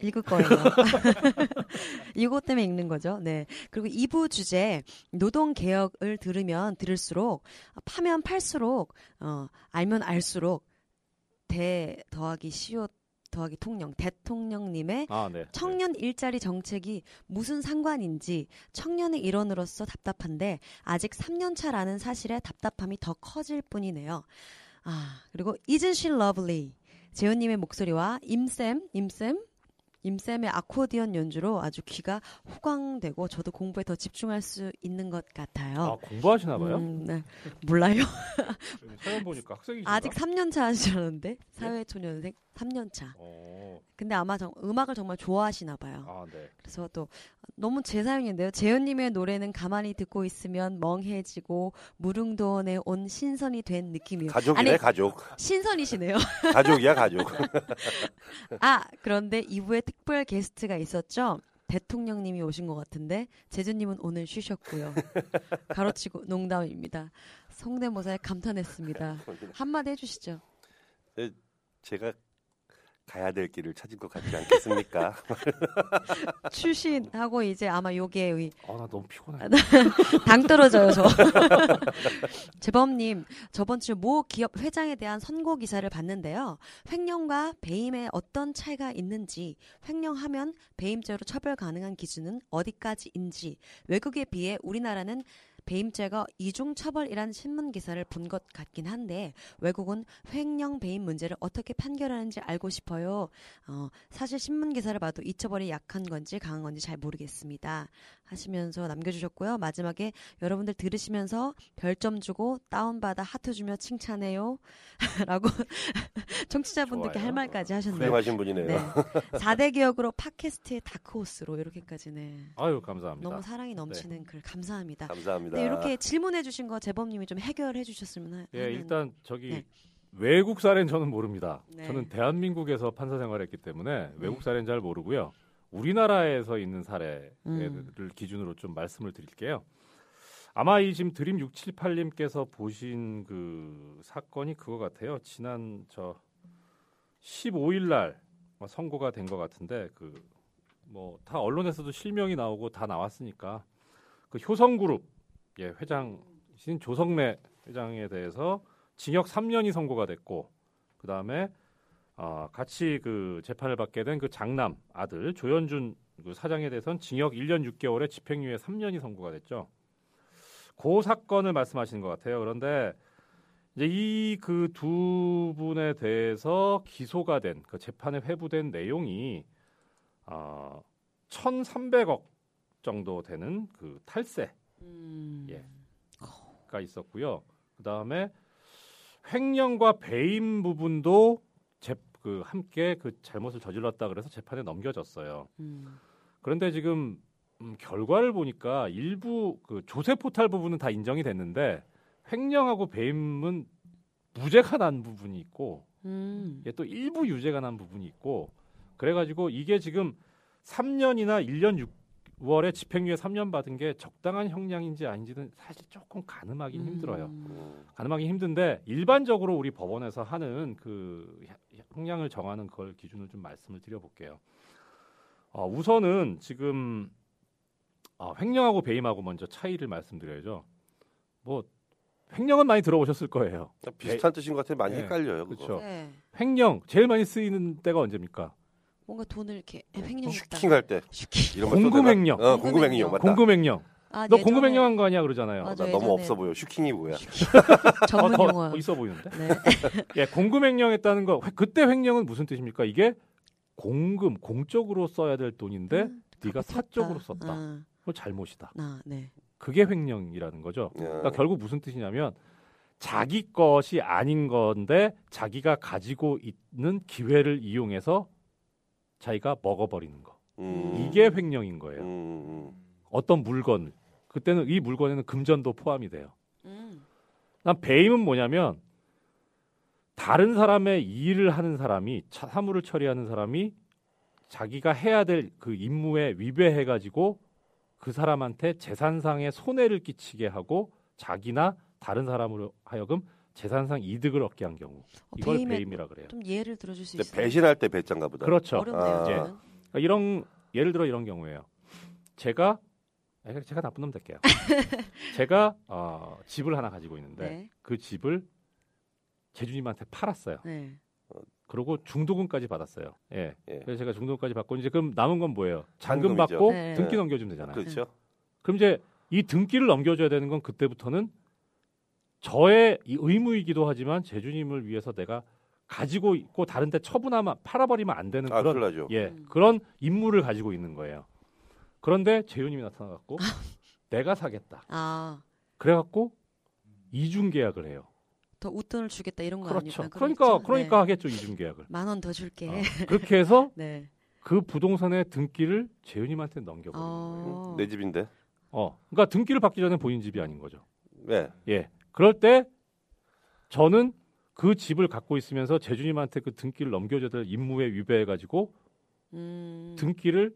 읽을 거예요. 이것 때문에 읽는 거죠. 네. 그리고 2부 주제 노동 개혁을 들으면 들을수록 파면 팔수록 어, 알면 알수록 대 더하기 시옷 더하기 통령 대통령님의 아, 네. 청년 일자리 정책이 무슨 상관인지 청년의 일원으로서 답답한데 아직 3년 차라는 사실에 답답함이 더 커질 뿐이네요. 아 그리고 Isn't she lovely? 재훈님의 목소리와 임쌤, 임쌤, 임쌤의 아코디언 연주로 아주 귀가 호강되고 저도 공부에 더 집중할 수 있는 것 같아요. 아, 공부하시나 봐요? 음, 네. 몰라요. 사연 보니까 학생이신가? 아직 3년 차 하시는데 사회초년생 3년 차. 어. 근데 아마 정, 음악을 정말 좋아하시나 봐요. 아, 네. 그래서 또 너무 제 사연인데요. 재현님의 노래는 가만히 듣고 있으면 멍해지고 무릉도원에 온 신선이 된 느낌이에요. 가족이네 아니 가족. 신선이시네요. 가족이야 가족. 아 그런데 2부에 특별 게스트가 있었죠. 대통령님이 오신 것 같은데 제주님은 오늘 쉬셨고요. 가로치고 농담입니다. 성대모사에 감탄했습니다. 한마디 해주시죠. 제가 가야 될 길을 찾은 것 같지 않겠습니까? 출신하고 이제 아마 요게 의- 아, 나 너무 피곤해. 당 떨어져요, 저. 재범님, 저번 주 모 기업 회장에 대한 선고 기사를 봤는데요. 횡령과 배임에 어떤 차이가 있는지, 횡령하면 배임죄로 처벌 가능한 기준은 어디까지인지, 외국에 비해 우리나라는 배임죄가 이중 처벌이란 신문 기사를 본 것 같긴 한데 외국은 횡령 배임 문제를 어떻게 판결하는지 알고 싶어요. 어, 사실 신문 기사를 봐도 이 처벌이 약한 건지 강한 건지 잘 모르겠습니다. 하시면서 남겨주셨고요. 마지막에 여러분들 들으시면서 별점 주고 다운받아 하트 주며 칭찬해요. 라고 청취자분들께 좋아요. 할 말까지 하셨네요. 훌륭하신 분이네요. 네. 4대 기억으로 팟캐스트의 다크호스로 이렇게까지 네. 아유, 감사합니다. 너무 사랑이 넘치는 글 감사합니다. 감사합니다. 네, 이렇게 질문해 주신 거 재범님이 좀 해결해 주셨으면 하- 예, 하는 일단 저기 네. 외국 사례는 저는 모릅니다. 네. 저는 대한민국에서 판사 생활했기 때문에 외국 사례는 잘 모르고요. 우리나라에서 있는 사례를 음. 기준으로 좀 말씀을 드릴게요. 아마 이 지금 드림 678님께서 보신 그 사건이 그거 같아요. 지난 저 15일 날 선고가 된 것 같은데 그 뭐 다 언론에서도 실명이 나오고 다 나왔으니까 그 효성그룹 예, 회장이신 조성래 회장에 대해서 징역 3년이 선고가 됐고 그 다음에 어, 같이 그 재판을 받게 된 그 장남 아들 조현준 그 사장에 대해서는 징역 1년 6개월에 집행유예 3년이 선고가 됐죠. 그 사건을 말씀하시는 것 같아요. 그런데 이제 이 그 두 분에 대해서 기소가 된 그 재판에 회부된 내용이 어, 1,300억 정도 되는 그 탈세 음. 예. 가 있었고요. 그 다음에 횡령과 배임 부분도 재, 그 함께 그 잘못을 저질렀다 그래서 재판에 넘겨졌어요. 음. 그런데 지금 음, 결과를 보니까 일부 그 조세 포탈 부분은 다 인정이 됐는데 횡령하고 배임은 무죄가 난 부분이 있고 음. 예, 또 일부 유죄가 난 부분이 있고 그래가지고 이게 지금 3년이나 1년 6월에 집행유예 3년 받은 게 적당한 형량인지 아닌지는 사실 조금 가늠하기 힘들어요. 음. 음, 가늠하기 힘든데 일반적으로 우리 법원에서 하는 그 형량을 정하는 걸 기준으로 좀 말씀을 드려볼게요. 어, 우선은 지금 어, 횡령하고 배임하고 먼저 차이를 말씀드려야죠. 뭐 횡령은 많이 들어보셨을 거예요. 비슷한 뜻인 것 같아요. 많이 네, 헷갈려요. 그렇죠. 네. 횡령 제일 많이 쓰이는 때가 언제입니까? 뭔가 돈을 이렇게 횡령했다. 슈킹 할 때 슈킹. 이런 공금 횡령. 되나? 어, 공금 횡령 맞다. 공금 횡령. 아, 너 예전에 공금횡령한 거 아니야 그러잖아요. 맞아. 나 너무 예전에. 없어 보여. 슈킹이 뭐야? 전문 어, 더 용어. 있어 보이는데? 네. 예, 공금횡령했다는 거. 그때 횡령은 무슨 뜻입니까? 이게 공금, 공적으로 써야 될 돈인데 음, 네가 갚았다. 사적으로 썼다. 아, 그거 잘못이다. 나, 네. 그게 횡령이라는 거죠. 야. 그러니까 결국 무슨 뜻이냐면 자기 것이 아닌 건데 자기가 가지고 있는 기회를 이용해서 자기가 먹어버리는 거. 음. 이게 횡령인 거예요. 음, 음, 어떤 물건. 그때는 이 물건에는 금전도 포함이 돼요. 음. 난 배임은 뭐냐면 다른 사람의 일을 하는 사람이 차- 사물을 처리하는 사람이 자기가 해야 될 그 임무에 위배해 가지고 그 사람한테 재산상의 손해를 끼치게 하고 자기나 다른 사람으로 하여금 재산상 이득을 얻게 한 경우 어, 이걸 배임에 배임이라 그래요. 좀 예를 들어줄 수 있어요? 배신할 때 배짱가 보다. 그렇죠. 어렵네요. 아. 저는. 그러니까 이런 예를 들어 이런 경우예요. 제가 아, 제가 나쁜 놈 될게요. 제가 어, 집을 하나 가지고 있는데 네. 그 집을 제주님한테 팔았어요. 네. 그리고 중도금까지 받았어요. 예. 예. 그래서 제가 중도금까지 받고 이제 그럼 남은 건 뭐예요? 잔금 잔금이죠. 받고 네. 등기 네. 넘겨주면 되잖아요. 그렇죠. 그럼 이제 이 등기를 넘겨줘야 되는 건 그때부터는 저의 이 의무이기도 하지만 제주님을 위해서 내가 가지고 있고 다른데 처분하면 팔아버리면 안 되는 아, 그런 나죠. 예 음. 그런 임무를 가지고 있는 거예요. 그런데 재윤님이 나타나갖고 내가 사겠다. 아, 그래갖고 이중 계약을 해요. 더 웃돈을 주겠다 이런 거 그렇죠. 아니에요? 그러니까 그러니까 하겠죠 이중 계약을. 만 원 더 줄게. 어, 그렇게 해서 네. 그 부동산의 등기를 재윤님한테 넘겨버리는 거예요. 어. 음, 내 집인데. 어, 그러니까 등기를 받기 전에 본인 집이 아닌 거죠. 네. 예. 그럴 때 저는 그 집을 갖고 있으면서 재준님한테 그 등기를 넘겨줘야 될 임무에 위배해 가지고 음. 등기를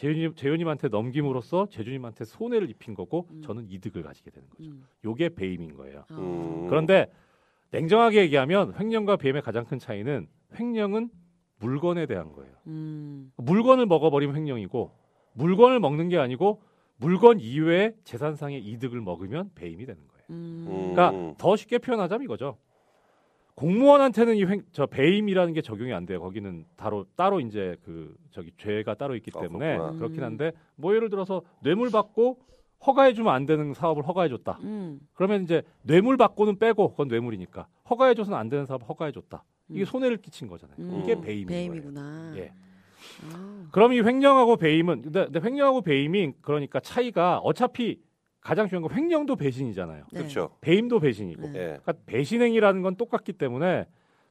재윤님, 재윤님한테 넘김으로써 재준님한테 손해를 입힌 거고 음. 저는 이득을 가지게 되는 거죠. 음. 요게 배임인 거예요. 어. 음. 그런데 냉정하게 얘기하면 횡령과 배임의 가장 큰 차이는 횡령은 물건에 대한 거예요. 음. 물건을 먹어버리면 횡령이고 물건을 먹는 게 아니고 물건 이외에 재산상의 이득을 먹으면 배임이 되는 거예요. 음. 음. 그러니까 더 쉽게 표현하자면 이거죠. 공무원한테는 이 횡, 저 배임이라는 게 적용이 안 돼요. 거기는 따로 따로 이제 그 저기 죄가 따로 있기 아, 때문에 그렇구나. 그렇긴 한데 뭐 예를 들어서 뇌물 받고 허가해 주면 안 되는 사업을 허가해 줬다. 음. 그러면 이제 뇌물 받고는 빼고 그건 뇌물이니까 허가해 줘서는 안 되는 사업 허가해 줬다. 이게 음. 손해를 끼친 거잖아요. 음. 이게 배임인 거예요. 배임이구나. 예. 아. 그럼 이 횡령하고 배임은 근데, 근데 횡령하고 배임이 그러니까 차이가 어차피 가장 중요한 건 횡령도 배신이잖아요. 네. 그렇죠. 배임도 배신이고. 네. 예. 그러니까 배신행위라는 건 똑같기 때문에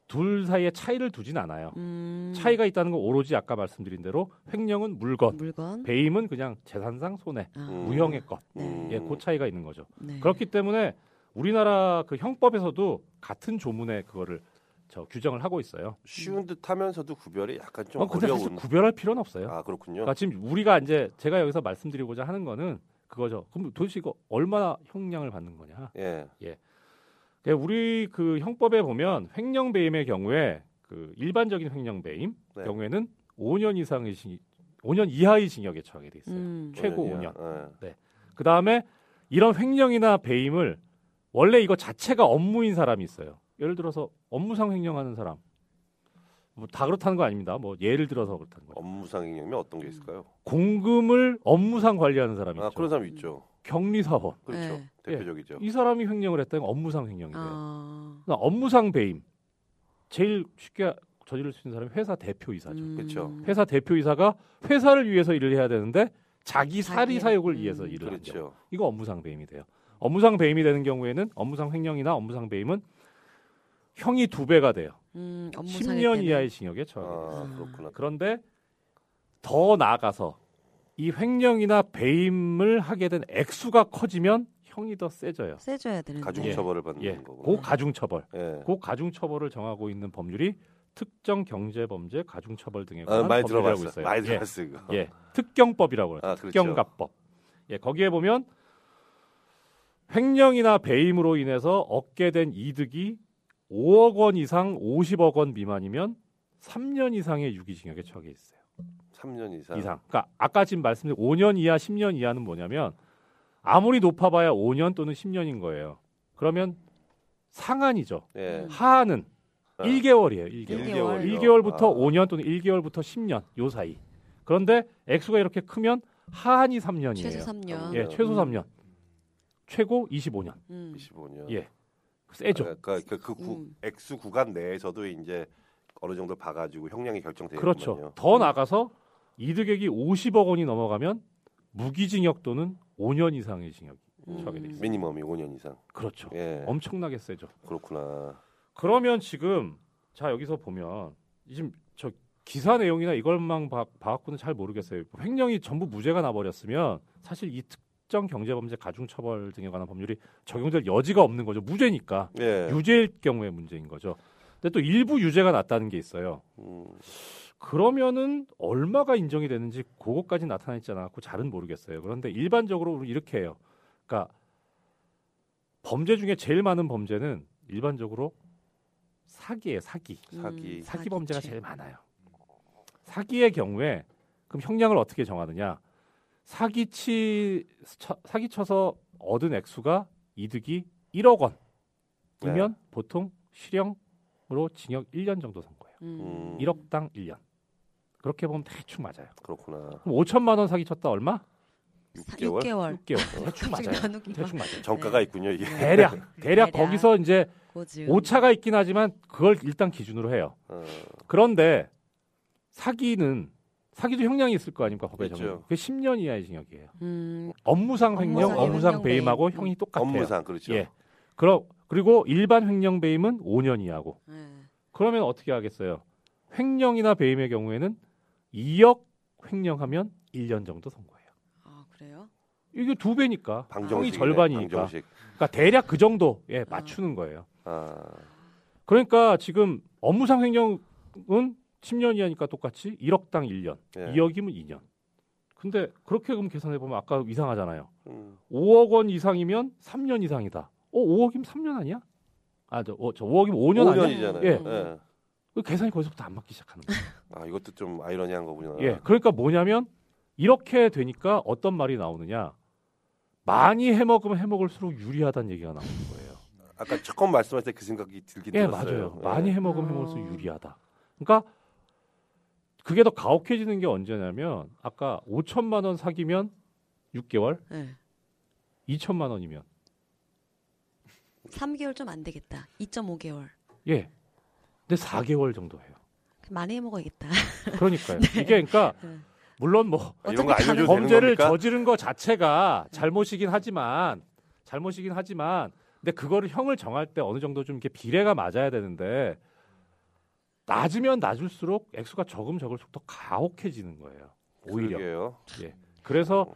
둘 사이에 차이를 두진 않아요. 음. 차이가 있다는 건 오로지 아까 말씀드린 대로 횡령은 물건, 물건. 배임은 그냥 재산상 손해, 아. 음. 무형의 것. 네. 음. 예, 그 차이가 있는 거죠. 네. 그렇기 때문에 우리나라 그 형법에서도 같은 조문에 그거를 저 규정을 하고 있어요. 쉬운 듯하면서도 구별이 약간 좀 어, 근데 어려운. 사실 구별할 필요는 없어요. 아 그렇군요. 그러니까 지금 우리가 이제 제가 여기서 말씀드리고자 하는 거는 그거죠. 그럼 도대체 이거 얼마나 형량을 받는 거냐? 예. 그러니까 우리 그 형법에 보면 횡령 배임의 경우에 그 일반적인 횡령 배임 네. 경우에는 5년 이상의 징 5년 이하의 징역에 처하게 돼 있어요. 음. 최고 오년이야. 5년. 예. 그 다음에 이런 횡령이나 배임을 원래 이거 자체가 업무인 사람이 있어요. 예를 들어서 업무상 횡령하는 사람. 뭐 다 그렇다는 거 아닙니다. 뭐 예를 들어서 그렇다는 거예요. 업무상 횡령이면 어떤 게 있을까요? 공금을 업무상 관리하는 사람이 아 있죠. 그런 사람 있죠. 격리사원. 그렇죠. 네. 대표적이죠. 이 사람이 횡령을 했다는 건 업무상 횡령이 돼요. 아. 그러니까 업무상 배임. 제일 쉽게 저지를 수 있는 사람이 회사 대표이사죠. 음. 그쵸. 회사 대표이사가 회사를 위해서 일을 해야 되는데 자기 사리 사욕을 음. 위해서 일을 하죠. 그렇죠. 이거 업무상 배임이 돼요. 업무상 배임이 되는 경우에는 업무상 횡령이나 업무상 배임은 형이 두 배가 돼요. 음, 업무상일 10년 때는. 이하의 징역에 처하게 돼요. 아 음. 그렇구나. 그런데 더 나아가서 이 횡령이나 배임을 하게 된 액수가 커지면 형이 더 세져요. 세줘야 되는데. 가중 예. 처벌을 받는 예, 거구나. 고 가중 처벌. 예. 고 가중 처벌을 정하고 있는 법률이 특정 경제 범죄 가중 처벌 등에 아, 관한 많이 법률이라고 들어봤어. 있어요. 많이 예, 들어봤어. 예, 특경법이라고 해요. 아, 그렇죠. 특경가법. 예, 거기에 보면 횡령이나 배임으로 인해서 얻게 된 이득이 5억 원 이상 50억 원 미만이면 3년 이상의 유기징역에 처하게 있어요. 3년 이상. 이상. 그러니까 아까 지금 말씀드린 5년 이하, 10년 이하는 뭐냐면 아무리 높아봐야 5년 또는 10년인 거예요. 그러면 상한이죠. 예. 하한은 아. 1개월이에요. 1개월. 일개월. 1개월 부터 아. 5년 또는 1개월부터 10년 요 사이. 그런데 액수가 이렇게 크면 하한이 3년이에요. 최소 3년. 예, 최소 음. 3년. 최고 25년. 음. 25년. 예. 세죠. 그러니까 그, 그 구, 음. 액수 구간 내에서도 이제 어느 정도 봐가지고 형량이 결정되는 그렇죠. 거군요. 더 나가서 이득액이 50억 원이 넘어가면 무기징역 또는 5년 이상의 징역이 처하게 돼 음. 있어요. 미니멈이 5년 이상. 그렇죠. 예. 엄청나게 세죠. 그렇구나. 그러면 지금 자 여기서 보면 지금 저 기사 내용이나 이걸만 봐, 봐갖고는 잘 모르겠어요. 횡령이 전부 무죄가 나버렸으면 사실 이 특 정 경제범죄 가중처벌 등에 관한 법률이 적용될 여지가 없는 거죠. 무죄니까 예. 유죄일 경우의 문제인 거죠. 근데 또 일부 유죄가 났다는 게 있어요. 음, 그러면은 얼마가 인정이 되는지 그것까지 나타나있지 않았고 잘은 모르겠어요. 그런데 일반적으로 이렇게 해요. 그러니까 범죄 중에 제일 많은 범죄는 일반적으로 사기예요. 사기. 사기. 음, 사기 범죄가 사기죄. 제일 많아요. 사기의 경우에 그럼 형량을 어떻게 정하느냐? 사기치 쳐, 사기쳐서 얻은 액수가 이득이 1억 원이면 보통 실형으로 징역 1년 정도 선고해요. 음. 1억당 1년. 그렇게 보면 대충 맞아요. 그렇구나. 그럼 5천만 원 사기쳤다 얼마? 사- 6개월? 6개월. 6개월. 대충 맞아요. 대충 맞아요. 정가가 있군요 이게. 대략 대략 대략. 거기서 이제 고즈. 오차가 있긴 하지만 그걸 일단 기준으로 해요. 어, 그런데 사기는 사기도 형량이 있을 거 아닙니까 법에 그렇죠. 정해. 그게 10년 이하의 징역이에요. 음, 업무상 횡령, 업무상 배임하고 배임. 형이 똑같아요. 업무상 그렇죠. 예. 그럼 그리고 일반 횡령 배임은 5년 이하고. 네. 그러면 어떻게 하겠어요? 횡령이나 배임의 경우에는 2억 횡령하면 1년 정도 선고해요. 아 그래요? 이게 두 배니까 형이 방정식. 절반이니까. 방정식. 그러니까 대략 그 정도에 맞추는 거예요. 아, 그러니까 지금 업무상 횡령은 10년 이하니까 똑같이 1억당 1년, 예. 2억이면 2년. 근데 그렇게 그럼 계산해 보면 아까 이상하잖아요. 음, 5억 원 이상이면 3년 이상이다. 어, 5억이면 3년 아니야? 아, 저, 어, 저 5억이면 5년 아니야? 5년이잖아요. 예. 예. 그 계산이 거기서부터 안 맞기 시작하는 거예요. 아 이것도 좀 아이러니한 거군요. 예, 그러니까 뭐냐면 이렇게 되니까 어떤 말이 나오느냐? 많이 해먹으면 해먹을수록 유리하다는 얘기가 나오는 거예요. 아까 처음 말씀하실 때 그 생각이 들긴 예, 들었어요. 맞아요. 예. 많이 해먹으면 어. 해먹을수록 유리하다. 그러니까 그게 더 가혹해지는 게 언제냐면 아까 5천만 원 사기면 6개월, 네. 2천만 원이면 3개월 좀 안 되겠다. 2.5개월. 예. 근데 4개월 정도 해요. 많이 해 먹어야겠다. 그러니까요. 이게 그러니까 네. 물론 뭐 아, 이런 거 알려줘도 범죄를? 저지른 거 자체가 잘못이긴 하지만 잘못이긴 하지만 근데 그거를 형을 정할 때 어느 정도 좀 이렇게 비례가 맞아야 되는데 낮으면 낮을수록 액수가 적으면 적을수록 더 가혹해지는 거예요. 오히려. 그러게요. 예. 그래서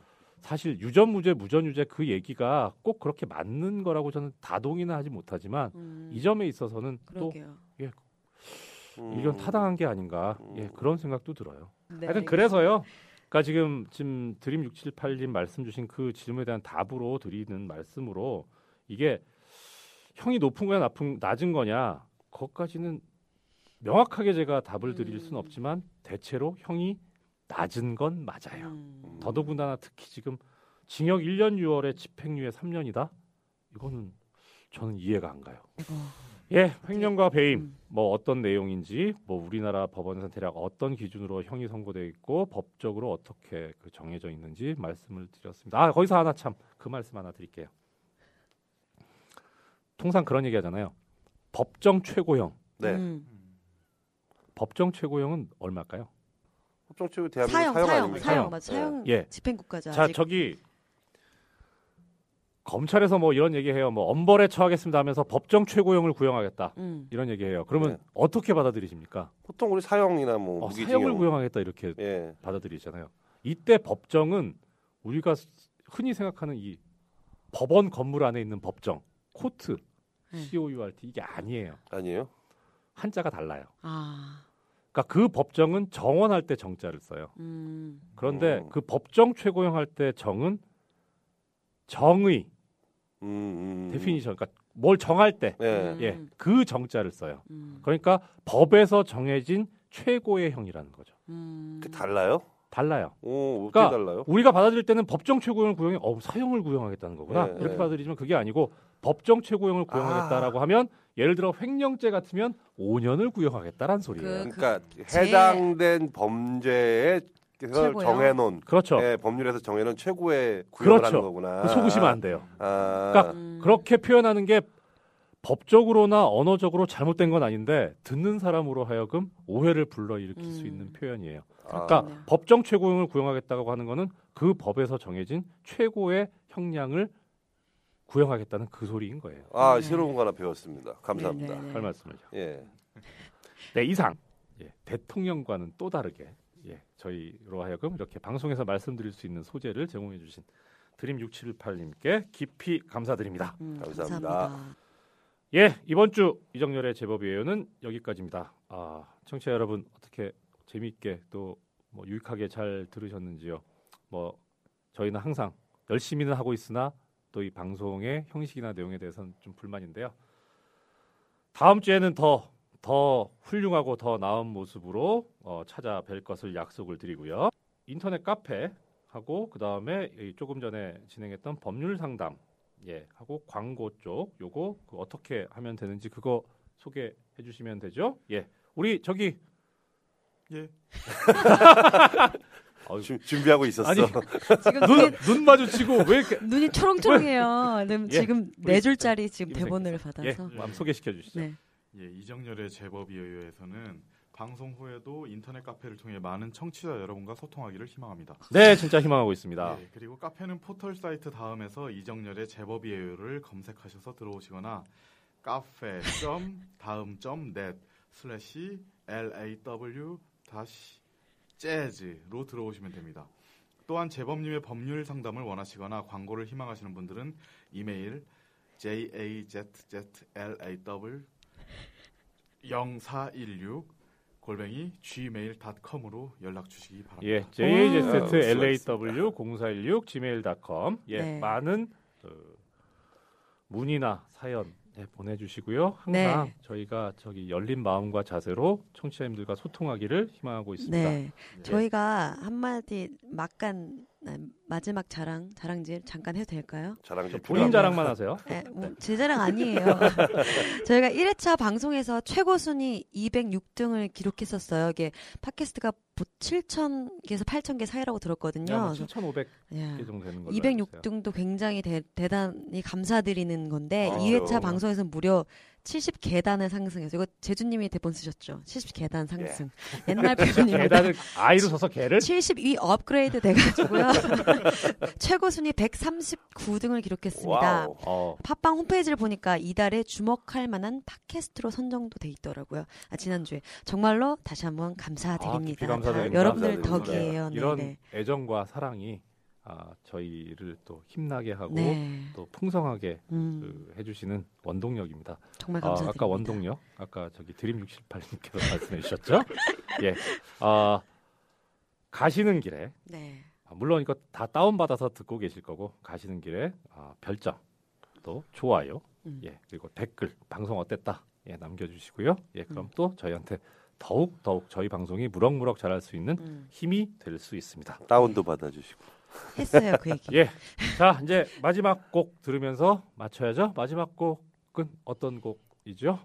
사실 유전무죄 무전유죄 그 얘기가 꼭 그렇게 맞는 거라고 저는 다동의는 하지 못하지만 음, 이 점에 있어서는 그러게요. 음. 또 이건 타당한 게 아닌가 예, 음. 그런 생각도 들어요. 네, 하여튼 그래서요. 그러니까 지금 지금 드림 678님 말씀 주신 그 질문에 대한 답으로 드리는 말씀으로 이게 형이 높은 거냐 낮은, 낮은 거냐 그것까지는 명확하게 제가 답을 드릴 수는 음. 없지만 대체로 형이 낮은 건 맞아요. 음. 더더군다나 특히 지금 징역 1년 6월에 집행유예 3년이다. 이거는 저는 이해가 안 가요. 예, 횡령과 배임 음. 뭐 어떤 내용인지 뭐 우리나라 법원에서 대략 어떤 기준으로 형이 선고돼 있고 법적으로 어떻게 그 정해져 있는지 말씀을 드렸습니다. 아 거기서 하나 참 그 말씀 하나 드릴게요. 통상 그런 얘기 하잖아요. 법정 최고형. 네. 음. 법정 최고형은 얼마일까요? 법정치고 대한민국 사형, 사형, 사형, 아닙니까? 사형, 사형. 맞아. 사형 예. 집행국가죠. 자 아직. 저기 검찰에서 뭐 이런 얘기해요. 뭐 엄벌에 처하겠습니다 하면서 법정 최고형을 구형하겠다 음. 이런 얘기해요. 그러면 네. 어떻게 받아들이십니까? 보통 우리 사형이나 뭐 어, 무기징역. 사형을 구형하겠다 이렇게 예. 받아들이잖아요. 이때 법정은 우리가 흔히 생각하는 이 법원 건물 안에 있는 법정, 코트, 네. C-O-U-R-T 이게 아니에요. 아니에요? 한자가 달라요. 아. 그러니까 그 법정은 정원할 때 정자를 써요. 음. 그런데 음. 그 법정 최고형 할 때 정은 정의 음, 음. definition, 그러니까 뭘 정할 때, 예. 음. 예, 그 정자를 써요. 음. 그러니까 법에서 정해진 최고의 형이라는 거죠. 음. 그 달라요? 달라요. 오, 어떻게 그러니까 달라요? 우리가 받아들일 때는 법정 최고형을 구형해, 어 사형을 구형하겠다는 거구나 네, 이렇게 네. 받아들이지만 그게 아니고 법정 최고형을 구형하겠다라고 하면 예를 들어 횡령죄 같으면 5년을 구형하겠다라는 소리예요. 그- 그러니까 제- 해당된 범죄에 그래서? 정해놓은 그렇죠. 예, 법률에서 정해놓은 최고의 구형을 그렇죠. 하는 거구나. 그 속으시면 안 돼요. 아, 그러니까 음. 그렇게 표현하는 게 법적으로나 언어적으로 잘못된 건 아닌데 듣는 사람으로 하여금 오해를 불러일으킬 수 음. 있는 표현이에요. 아, 그러니까 그렇네요. 법정 최고형을 구형하겠다고 하는 거는 그 법에서 정해진 최고의 형량을 구형하겠다는 그 소리인 거예요. 아, 네. 새로운 거 하나 배웠습니다. 감사합니다. 네, 네, 네. 할 말씀을요. 예. 네, 이상 예, 대통령과는 또 다르게 예, 저희로 하여금 이렇게 방송에서 말씀드릴 수 있는 소재를 제공해 주신 드림 6718님께 깊이 감사드립니다. 음, 감사합니다. 감사합니다. 예, 이번 주 이정열의 제법이에요는 여기까지입니다. 아, 청취자 여러분 어떻게 재미있게 또 뭐 유익하게 잘 들으셨는지요? 뭐 저희는 항상 열심히는 하고 있으나 또 이 방송의 형식이나 내용에 대해서는 좀 불만인데요. 다음 주에는 더더 훌륭하고 더 나은 모습으로 어, 찾아뵐 것을 약속을 드리고요. 인터넷 카페 하고 그 다음에 조금 전에 진행했던 법률 상담 예 하고 광고 쪽 요거 그 어떻게 하면 되는지 그거 소개해 주시면 되죠. 예 우리 저기 예. 어휴, 준- 준비하고 있었어. 아니, 지금 눈, 눈 마주치고 왜 이렇게 눈이 초롱초롱해요. 지금, 예. 지금 네 줄짜리 지금 김 대본을 예 받아서. 한번 소개시켜 주시죠. 네. 예, 이정열의 제법이에요에서는 방송 후에도 인터넷 카페를 통해 많은 청취자 여러분과 소통하기를 희망합니다. 네 진짜 희망하고 있습니다. 예, 그리고 카페는 포털 사이트 다음에서 이정열의 제법이에요를 검색하셔서 들어오시거나 카페 다음 net 슬래시 law 다시 재즈로 들어오시면 됩니다. 또한 제법님의 법률 상담을 원하시거나 광고를 희망하시는 분들은 이메일 jazzlaw 0416 골뱅이 gmail.com으로 연락 주시기 바랍니다. 예, 아, jzlaw 0416 gmail.com 예, 네. 많은 어, 문의나 사연 네, 보내주시고요. 항상 네. 저희가 저기 열린 마음과 자세로 청취자님들과 소통하기를 희망하고 있습니다. 네. 저희가 한마디 막간 아, 마지막 자랑 자랑질 잠깐 해도 될까요? 자랑 좀 본인. 자랑만 하세요. 네, 뭐, 제 자랑 아니에요. 저희가 1회차 방송에서 최고 순위 206등을 기록했었어요. 이게 팟캐스트가 7,000개에서 8,000개 사이라고 들었거든요. 뭐 그래서 7,500개 야, 정도 되는 있어요. 206등도 굉장히 대, 대단히 감사드리는 건데 아, 2회차 그렇죠. 방송에서 무려 70계단을 상승해서 이거 제주님이 대본 쓰셨죠? 70계단 상승. 옛날 표현입니다. 계단을 아이로 써서 개를 72 업그레이드 돼가지고요. 최고 순위 139등을 기록했습니다. 어, 팟빵 홈페이지를 보니까 이달에 주목할 만한 팟캐스트로 선정도 돼 있더라고요. 아, 지난주에 정말로 다시 한번 아, 깊이 감사드립니다. 감사드립니다. 여러분들 감사드립니다. 덕이에요. 이런 네, 애정과 사랑이 아, 저희를 또 힘나게 하고 네. 네. 또 풍성하게 음, 그, 해주시는 원동력입니다. 정말 아, 감사드립니다. 아까 원동력, 아까 저기 드림 678님께서 말씀해 주셨죠? 예, 아, 가시는 길에 네. 아, 물론 이거 다 다운 받아서 듣고 계실 거고 가시는 길에 아, 별점 또 좋아요, 음. 예 그리고 댓글 방송 어땠다 예 남겨주시고요. 예 그럼 음. 또 저희한테 더욱 더욱 저희 방송이 무럭무럭 잘할 수 있는 음, 힘이 될 수 있습니다. 다운도 받아주시고. 했어요 그 얘기. 예, 자 이제 마지막 곡 들으면서 맞춰야죠. 마지막 곡은 어떤 곡이죠?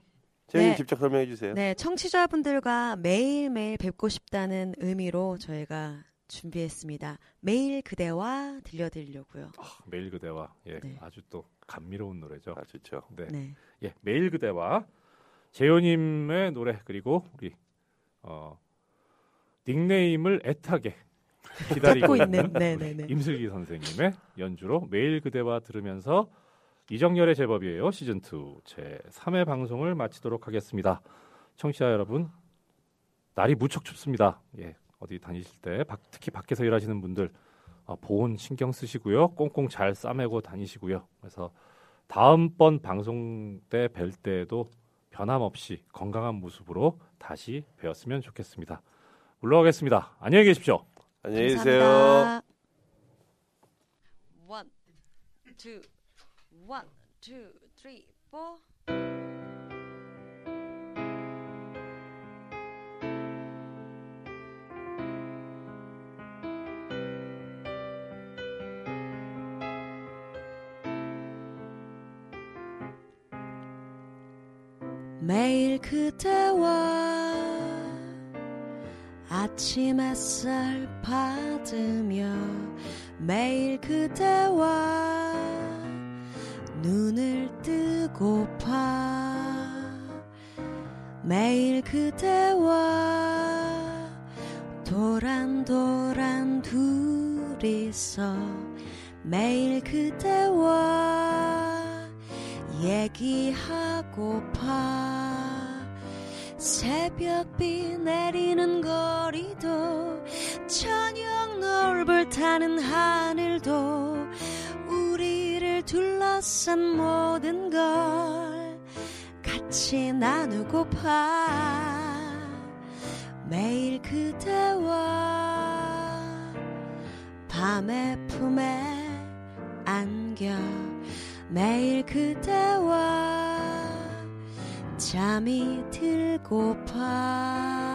제님 네. 직접 설명해 주세요. 네, 청취자분들과 매일 매일 뵙고 싶다는 의미로 저희가 준비했습니다. 매일 그대와 들려드리려고요. 아, 매일 그대와 예 네. 아주 또 감미로운 노래죠. 아 좋죠. 네. 네. 예, 매일 그대와 재효님의 노래 그리고 우리 어, 닉네임을 애타게 기다리고 있는 네네네. 임슬기 선생님의 연주로 매일 그대와 들으면서 이정열의 제법이에요 시즌 2 제 3회 방송을 마치도록 하겠습니다. 청취자 여러분 날이 무척 춥습니다. 예, 어디 다니실 때 밖- 특히 밖에서 일하시는 분들 어, 보온 신경 쓰시고요. 꽁꽁 잘 싸매고 다니시고요. 그래서 다음번 방송 때 뵐 때에도 변함없이 건강한 모습으로 다시 뵈었으면 좋겠습니다. 물러가겠습니다. 안녕히 계십시오. 안녕히 계세요. 감사합니다. One, two, one, two, three, four. 매일 그대와 아침 햇살 받으며 매일 그대와 눈을 뜨고파 매일 그대와 도란도란 둘이서 매일 그대와 얘기하고파 새벽비 내리는 거리도 노을불 타는 하늘도 우리를 둘러싼 모든 걸 같이 나누고파. 매일 그대와 밤의 품에 안겨. 매일 그대와 잠이 들고파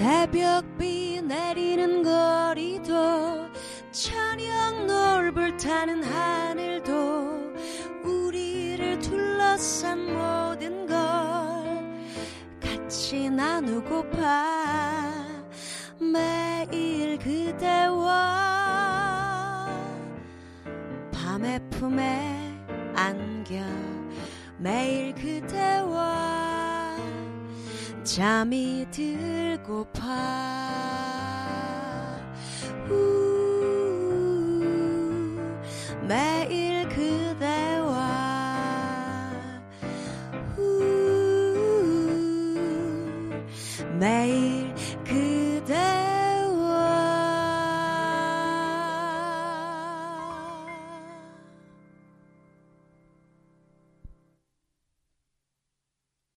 새벽비 내리는 거리도 저녁 노을불 타는 하늘도 우리를 둘러싼 모든 걸 같이 나누고파 매일 그대와 밤의 품에 안겨. 매일 그대와 잠이 들고 파